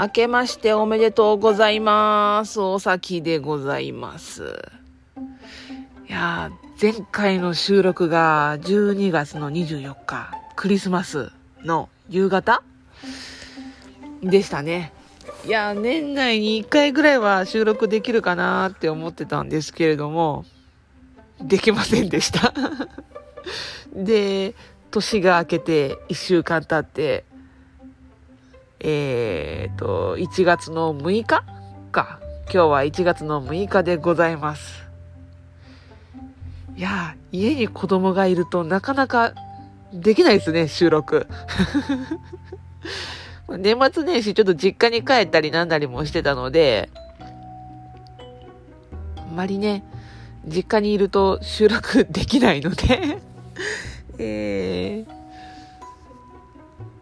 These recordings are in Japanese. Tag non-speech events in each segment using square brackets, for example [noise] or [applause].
明けましておめでとうございます。お先でございます。いや、前回の収録が12月の24日、クリスマスの夕方でしたね。いや、年内に1回ぐらいは収録できるかなーって思ってたんですけれども、できませんでした。[laughs] で、年が明けて1週間経って、えーと、1月の6日？か。今日は1月の6日でございます。いや、家に子供がいるとなかなかできないですね、収録。[laughs] 年末年始ちょっと実家に帰ったりなんだりもしてたので、あんまりね、実家にいると収録できないので、[laughs] えー、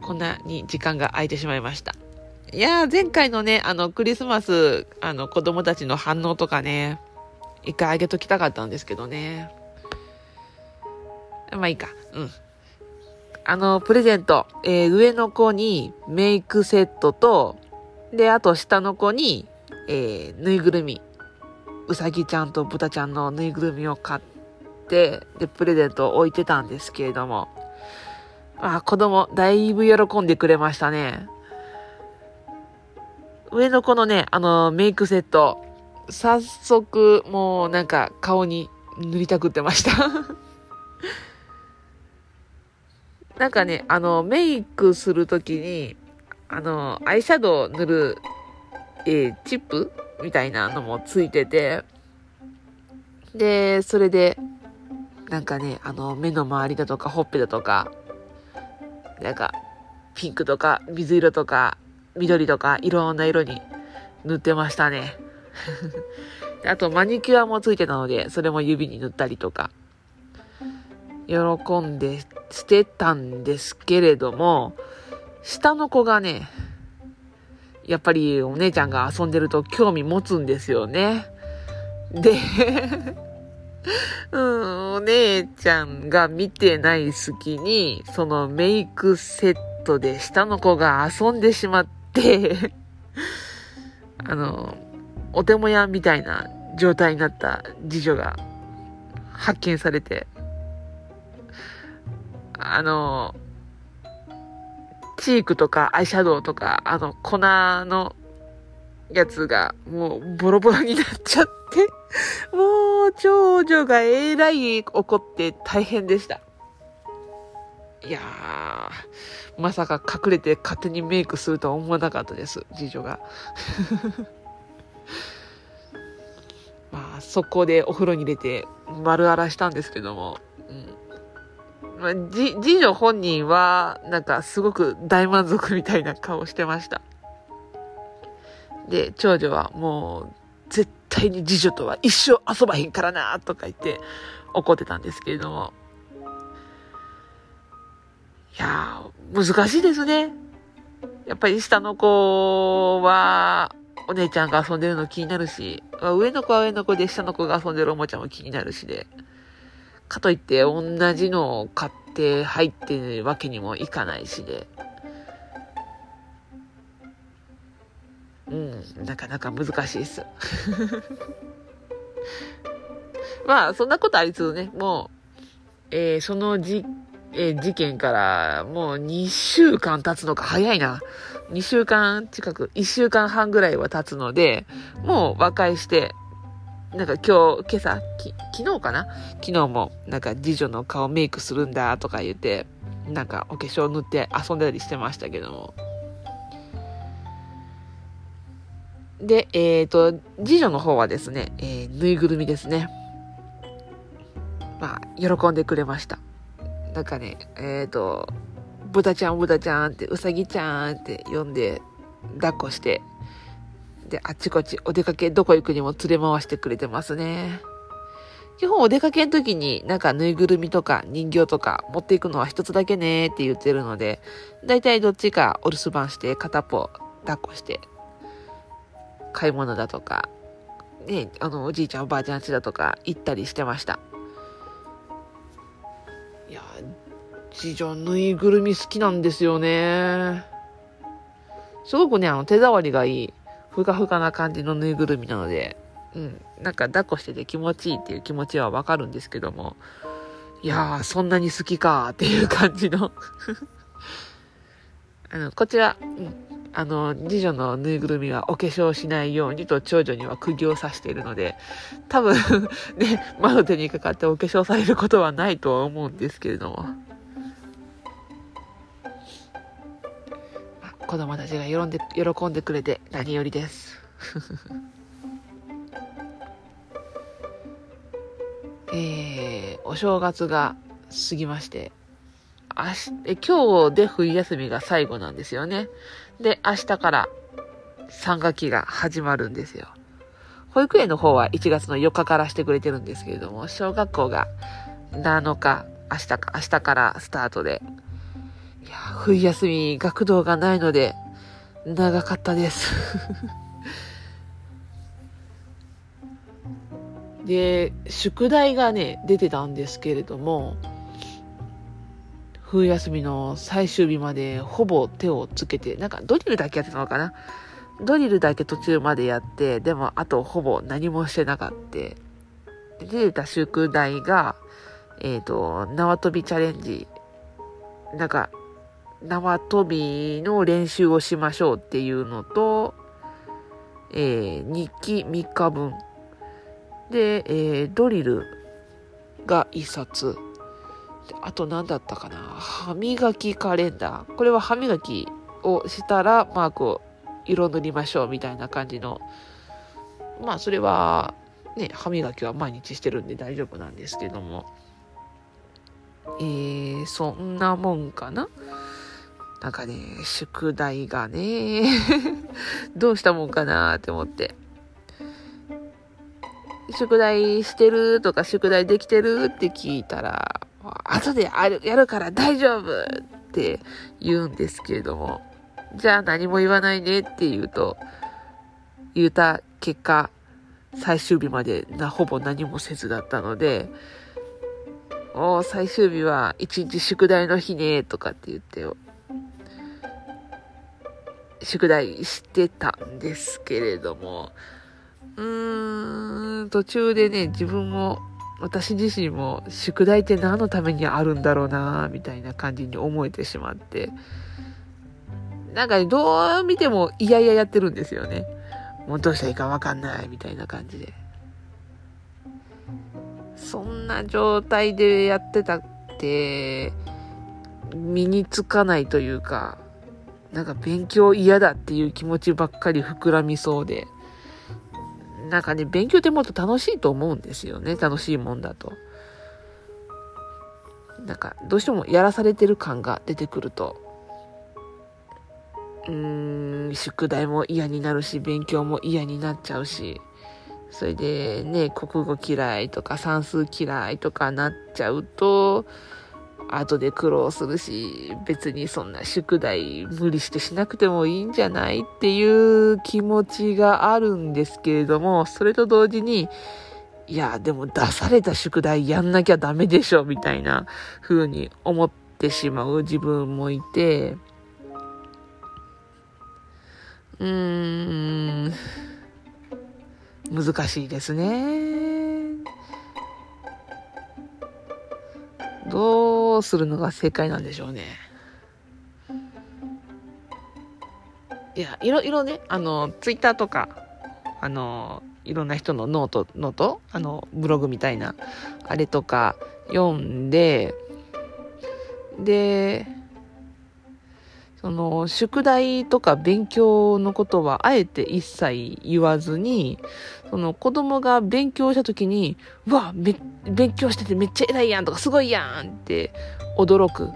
こんなに時間が空いてしまいました。いやー、前回のね、あの、クリスマス、あの、子供たちの反応とかね、一回あげときたかったんですけどね。まあいいか。うん。あの、プレゼント、えー上の子にメイクセットと、で、あと下の子に、えーぬいぐるみ。うさぎちゃんと豚ちゃんのぬいぐるみを買って、で、プレゼントを置いてたんですけれども、あ、子供、だいぶ喜んでくれましたね。上の子のね、あの、メイクセット、早速、もうなんか顔に塗りたくってました。[laughs] なんかね、あの、メイクするときに、あの、アイシャドウ塗る、えーチップみたいなのもついてて、で、それで、なんかね、あの、目の周りだとか、ほっぺだとか、なんか、ピンクとか、水色とか、緑とか、いろんな色に塗ってましたね。[laughs] あと、マニキュアもついてたので、それも指に塗ったりとか、喜んでしてたんですけれども、下の子がね、やっぱりお姉ちゃんが遊んでると興味持つんですよね。で、うん、お姉ちゃんが見てない隙に、そのメイクセットで下の子が遊んでしまって、[laughs] あの、お手もやみたいな状態になった次女が発見されて、あの、チークとかアイシャドウとか、あの、粉のやつがもうボロボロになっちゃって、[laughs] もう長女がえらい怒って大変でした。いやー、まさか隠れて勝手にメイクするとは思わなかったです、次女が。[laughs] まあ、速攻でお風呂に入れて丸洗いしたんですけども、うん。まあ、じ、次女本人は、なんかすごく大満足みたいな顔してました。で、長女はもう、絶対に次女とは一生遊ばへんからな、とか言って怒ってたんですけれども。いやー、難しいですね。やっぱり下の子は、お姉ちゃんが遊んでるの気になるし、上の子は上の子で下の子が遊んでるおもちゃも気になるしで、かといって同じのを買って入ってるわけにもいかないしで、うん、なかなか難しいです。[laughs] まあ、そんなことありつつね、もう、えーそのじ、えー事件からもう2週間経つのか早いな。2週間近く、1週間半ぐらいは経つので、もう和解して、なんか今日、今朝、き昨日かな？昨日も、なんか次女の顔メイクするんだとか言って、なんかお化粧塗って遊んだりしてましたけども。で、えっ、と、次女の方はですね、えーぬいぐるみですね。まあ、喜んでくれました。なんかね、えっ、と、豚ちゃん、豚ちゃんって、うさぎちゃんって呼んで、抱っこして、で、あっちこっちお出かけどこ行くにも連れ回してくれてますね。基本お出かけの時になんかぬいぐるみとか人形とか持っていくのは一つだけねって言ってるので、だいたいどっちかお留守番して片っぽ抱っこして、買い物だとか、ね、あの、おじいちゃんおばあちゃん家だとか行ったりしてました。いや、次女ぬいぐるみ好きなんですよね。すごくね、あの、手触りがいい、ふかふかな感じのぬいぐるみなので、うん、なんか抱っこしてて気持ちいいっていう気持ちはわかるんですけども、いやー、そんなに好きかーっていう感じの [laughs] あの、こちら、うん、あの、次女のぬいぐるみはお化粧しないようにと長女には釘を刺しているので、多分 [laughs] ね、魔の手にかかってお化粧されることはないとは思うんですけれども。子供たちが喜んで喜んでくれて何よりです。[laughs] えー、お正月が過ぎまして、明日、今日で冬休みが最後なんですよね。で、明日から3学期が始まるんですよ。保育園の方は1月の4日からしてくれてるんですけれども、小学校が7日、明日か、明日からスタートで。いや、冬休み、学童がないので、長かったです [laughs] で、宿題がね、出てたんですけれども、冬休みの最終日までほぼ手をつけて、なんかドリルだけやってたのかな？ドリルだけ途中までやって、でもあとほぼ何もしてなかった。で出た宿題が、えっ、ー、と、縄跳びチャレンジ。なんか、縄跳びの練習をしましょうっていうのと、えー、日記3日分。で、えー、ドリルが1冊。あと何だったかな？歯磨きカレンダー。これは歯磨きをしたらマークを色塗りましょうみたいな感じの。まあそれはね、歯磨きは毎日してるんで大丈夫なんですけども。えー、そんなもんかな？なんかね、宿題がね、[laughs] どうしたもんかなって思って。宿題してるとか宿題できてるって聞いたら、後でやるやるから大丈夫って言うんですけれども、じゃあ何も言わないねって言うと、言うた結果、最終日までな、ほぼ何もせずだったので、お最終日は一日宿題の日ね、とかって言ってよ。宿題してたんですけれども、うーん、途中でね、自分も私自身も宿題って何のためにあるんだろうなみたいな感じに思えてしまって、なんかどう見ても嫌々ややってるんですよね。もうどうしたらいいかわかんないみたいな感じで。そんな状態でやってたって、身につかないというか、なんか勉強嫌だっていう気持ちばっかり膨らみそうで。なんかね、勉強ってもっと楽しいと思うんですよね。楽しいもんだと。なんか、どうしてもやらされてる感が出てくると、うーん、宿題も嫌になるし、勉強も嫌になっちゃうし、それでね、国語嫌いとか算数嫌いとかなっちゃうと、後で苦労するし、別にそんな宿題無理してしなくてもいいんじゃないっていう気持ちがあるんですけれども、それと同時に、いや、でも出された宿題やんなきゃダメでしょ、みたいな風に思ってしまう自分もいて、うーん、難しいですね。どうするのが正解なんでしょうね。いや、いろいろね、あの、ツイッターとか、あの、いろんな人のノート、ノート？あの、ブログみたいな、あれとか読んで、で、その、宿題とか勉強のことはあえて一切言わずに、その子供が勉強した時に、うわ、め、勉強しててめっちゃ偉いやんとかすごいやんって驚く。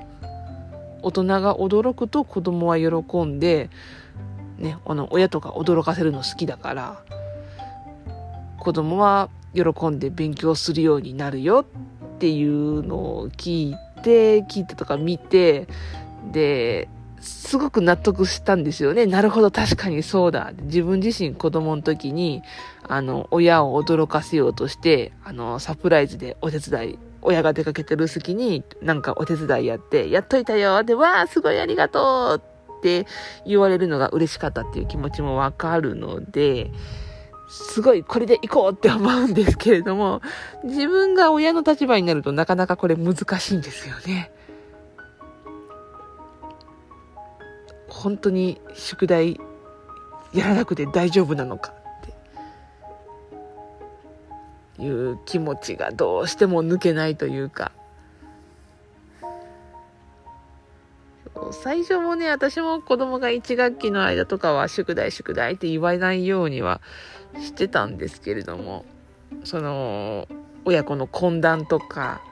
大人が驚くと子供は喜んで、ね、あの、親とか驚かせるの好きだから、子供は喜んで勉強するようになるよっていうのを聞いて、聞いてとか見て、で、すごく納得したんですよね。なるほど、確かにそうだ。自分自身子供の時に、あの、親を驚かせようとして、あの、サプライズでお手伝い、親が出かけてる隙に、なんかお手伝いやって、やっといたよ。で、わー、すごいありがとうって言われるのが嬉しかったっていう気持ちもわかるので、すごいこれで行こうって思うんですけれども、自分が親の立場になるとなかなかこれ難しいんですよね。本当に宿題やらなくて大丈夫なのかっていう気持ちがどうしても抜けないというか。最初もね、私も子供が1学期の間とかは宿題宿題って言わないようにはしてたんですけれども、その、親子の懇談とか、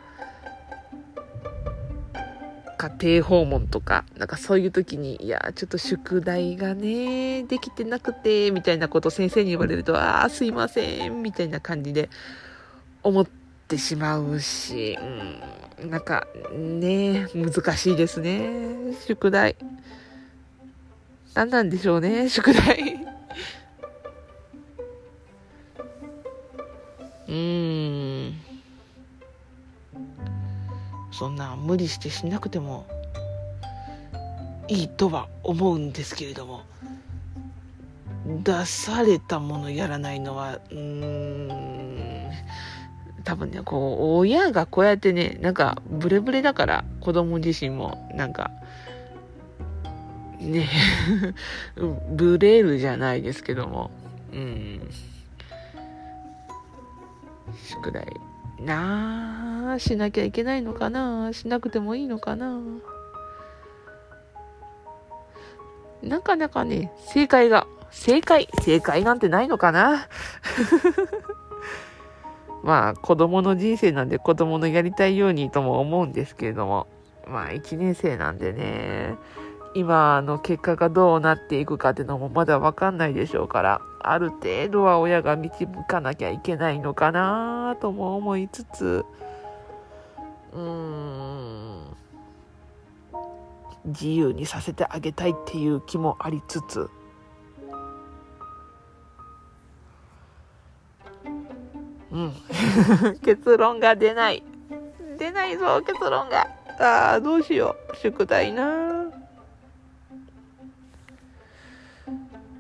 家庭訪問とか、なんかそういう時に、いや、ちょっと宿題がね、できてなくて、みたいなこと先生に言われると、ああ、すいません、みたいな感じで思ってしまうし、うん、なんかね、難しいですね、宿題。何なんでしょうね、宿題。うーん。そんな無理してしなくてもいいとは思うんですけれども出されたものやらないのはうーん多分ねこう親がこうやってねなんかブレブレだから子供自身もなんかね [laughs] ブレるじゃないですけどもうん宿題なあしなきゃいけないのかな？しなくてもいいのかな？なかなかね、正解が、正解、正解なんてないのかな？[laughs] まあ、子供の人生なんで子供のやりたいようにとも思うんですけれども、まあ、1年生なんでね、今の結果がどうなっていくかっていうのもまだわかんないでしょうから、ある程度は親が導かなきゃいけないのかなとも思いつつ、うーん、自由にさせてあげたいっていう気もありつつ、うん。[laughs] 結論が出ない。出ないぞ、結論が。ああ、どうしよう。宿題な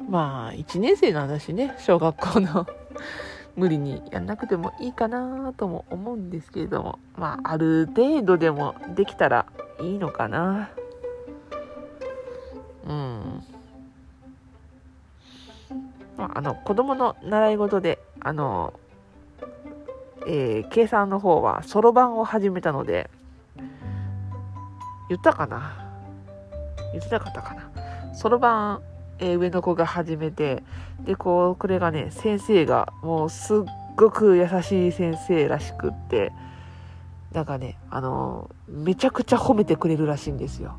まあ、1年生なんだしね、小学校の。[laughs] 無理にやんなくてもいいかなとも思うんですけれども、まあ、ある程度でもできたらいいのかな。うん。まあ、あの、子供の習い事で、あの、えー、計算の方はそろばんを始めたので、言ったかな？言ってなかったかな？そろばんえー、上の子が始めて、で、こう、これがね、先生が、もうすっごく優しい先生らしくって、なんかね、あのー、めちゃくちゃ褒めてくれるらしいんですよ。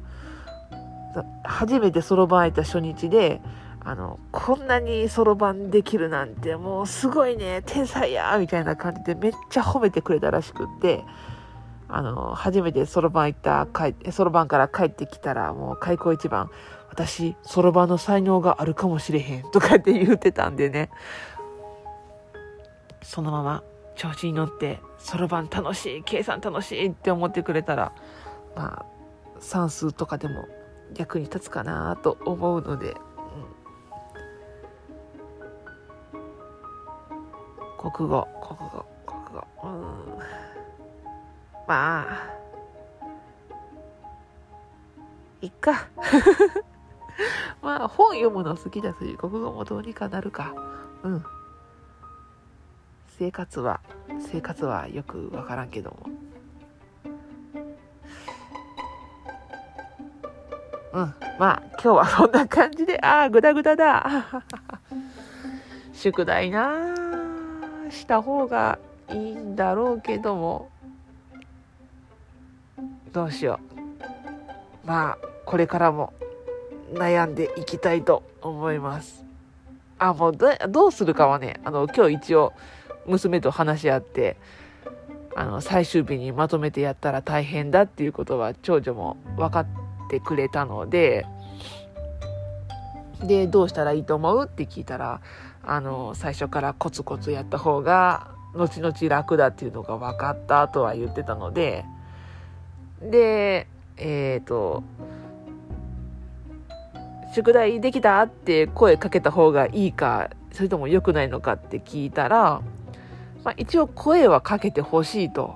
初めてそろばん開いた初日で、あの、こんなにそろばんできるなんて、もうすごいね、天才やみたいな感じでめっちゃ褒めてくれたらしくって、あの、初めてそろばん行った、そろばんから帰ってきたら、もう開口一番、私、そろばんの才能があるかもしれへんとかって言ってたんでね。そのまま調子に乗って、そろばん楽しい、計算楽しいって思ってくれたら、まあ、算数とかでも役に立つかなと思うので、国語、国語、国語、うん。まあ、いっか。[laughs] まあ、本読むの好きだし、国語もどうにかなるか。うん。生活は、生活はよくわからんけども。うん。まあ、今日はそんな感じで、ああ、ぐだぐだだ。[laughs] 宿題なした方がいいんだろうけども、どうしよう。まあ、これからも悩んでいきたいと思います。あ、もうど、うするかはね、あの、今日一応、娘と話し合って、あの、最終日にまとめてやったら大変だっていうことは、長女も分かってくれたので、で、どうしたらいいと思うって聞いたら、あの、最初からコツコツやった方が、後々楽だっていうのが分かったとは言ってたので、で、えっ、ー、と、宿題できたって声かけた方がいいか、それとも良くないのかって聞いたら、まあ、一応声はかけてほしいと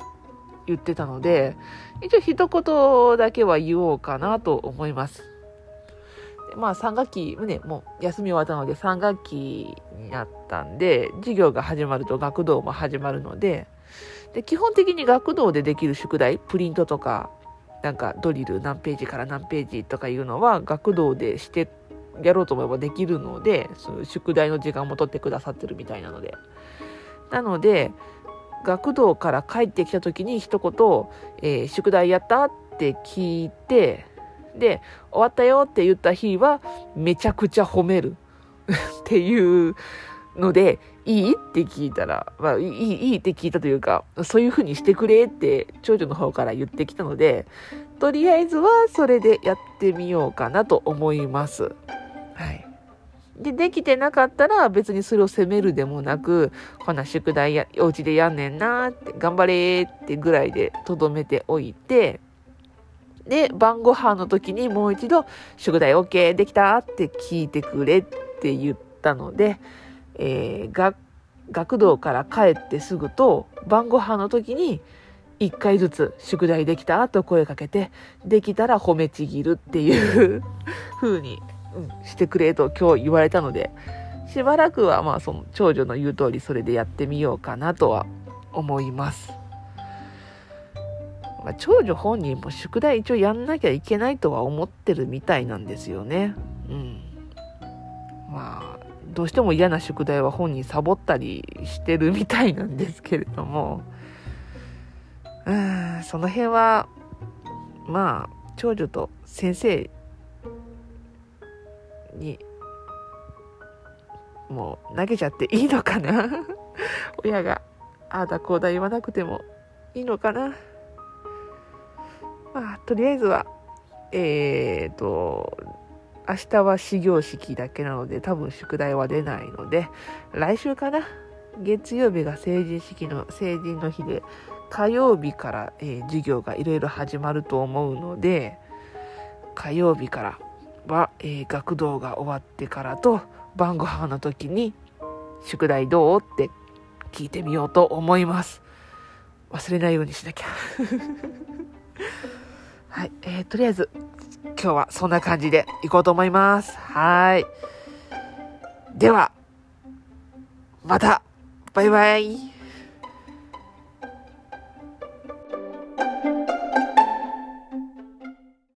言ってたので、一応一言だけは言おうかなと思います。まあ3学期、ね、もう休み終わったので3学期になったんで、授業が始まると学童も始まるので、で基本的に学童でできる宿題、プリントとか、なんかドリル何ページから何ページとかいうのは学童でしてやろうと思えばできるので、その宿題の時間も取ってくださってるみたいなので。なので、学童から帰ってきた時に一言、えー、宿題やったって聞いて、で、終わったよって言った日は、めちゃくちゃ褒める [laughs] っていうので、いい？って聞いたら、まあ、いい、いいって聞いたというか、そういう風にしてくれって長女の方から言ってきたので、とりあえずはそれでやってみようかなと思います。はい。で、できてなかったら別にそれを責めるでもなく、こんな宿題や、お家でやんねんなって、頑張れってぐらいでとどめておいて、で、晩ご飯の時にもう一度、宿題 OK できたって聞いてくれって言ったので、えー、学、学童から帰ってすぐと、晩ご飯の時に、一回ずつ宿題できたと声かけて、できたら褒めちぎるっていう [laughs] 風にうん、してくれと今日言われたので、しばらくはまあその長女の言う通りそれでやってみようかなとは思います。まあ、長女本人も宿題一応やんなきゃいけないとは思ってるみたいなんですよね。うん。まあ、どうしても嫌な宿題は本人サボったりしてるみたいなんですけれども、うん、その辺は、まあ、長女と先生にもう投げちゃっていいのかな。[laughs] 親がああだこうだ言わなくてもいいのかな。まあとりあえずはえっ、ー、と明日は始業式だけなので多分宿題は出ないので来週かな月曜日が成人式の成人の日で火曜日から、えー、授業がいろいろ始まると思うので火曜日からは、えー、学童が終わってからと晩ご飯の時に宿題どうって聞いてみようと思います。忘れないようにしなきゃ。[laughs] はい、えー、とりあえず今日はそんな感じでいこうと思います。はい。では、また、バイバイ。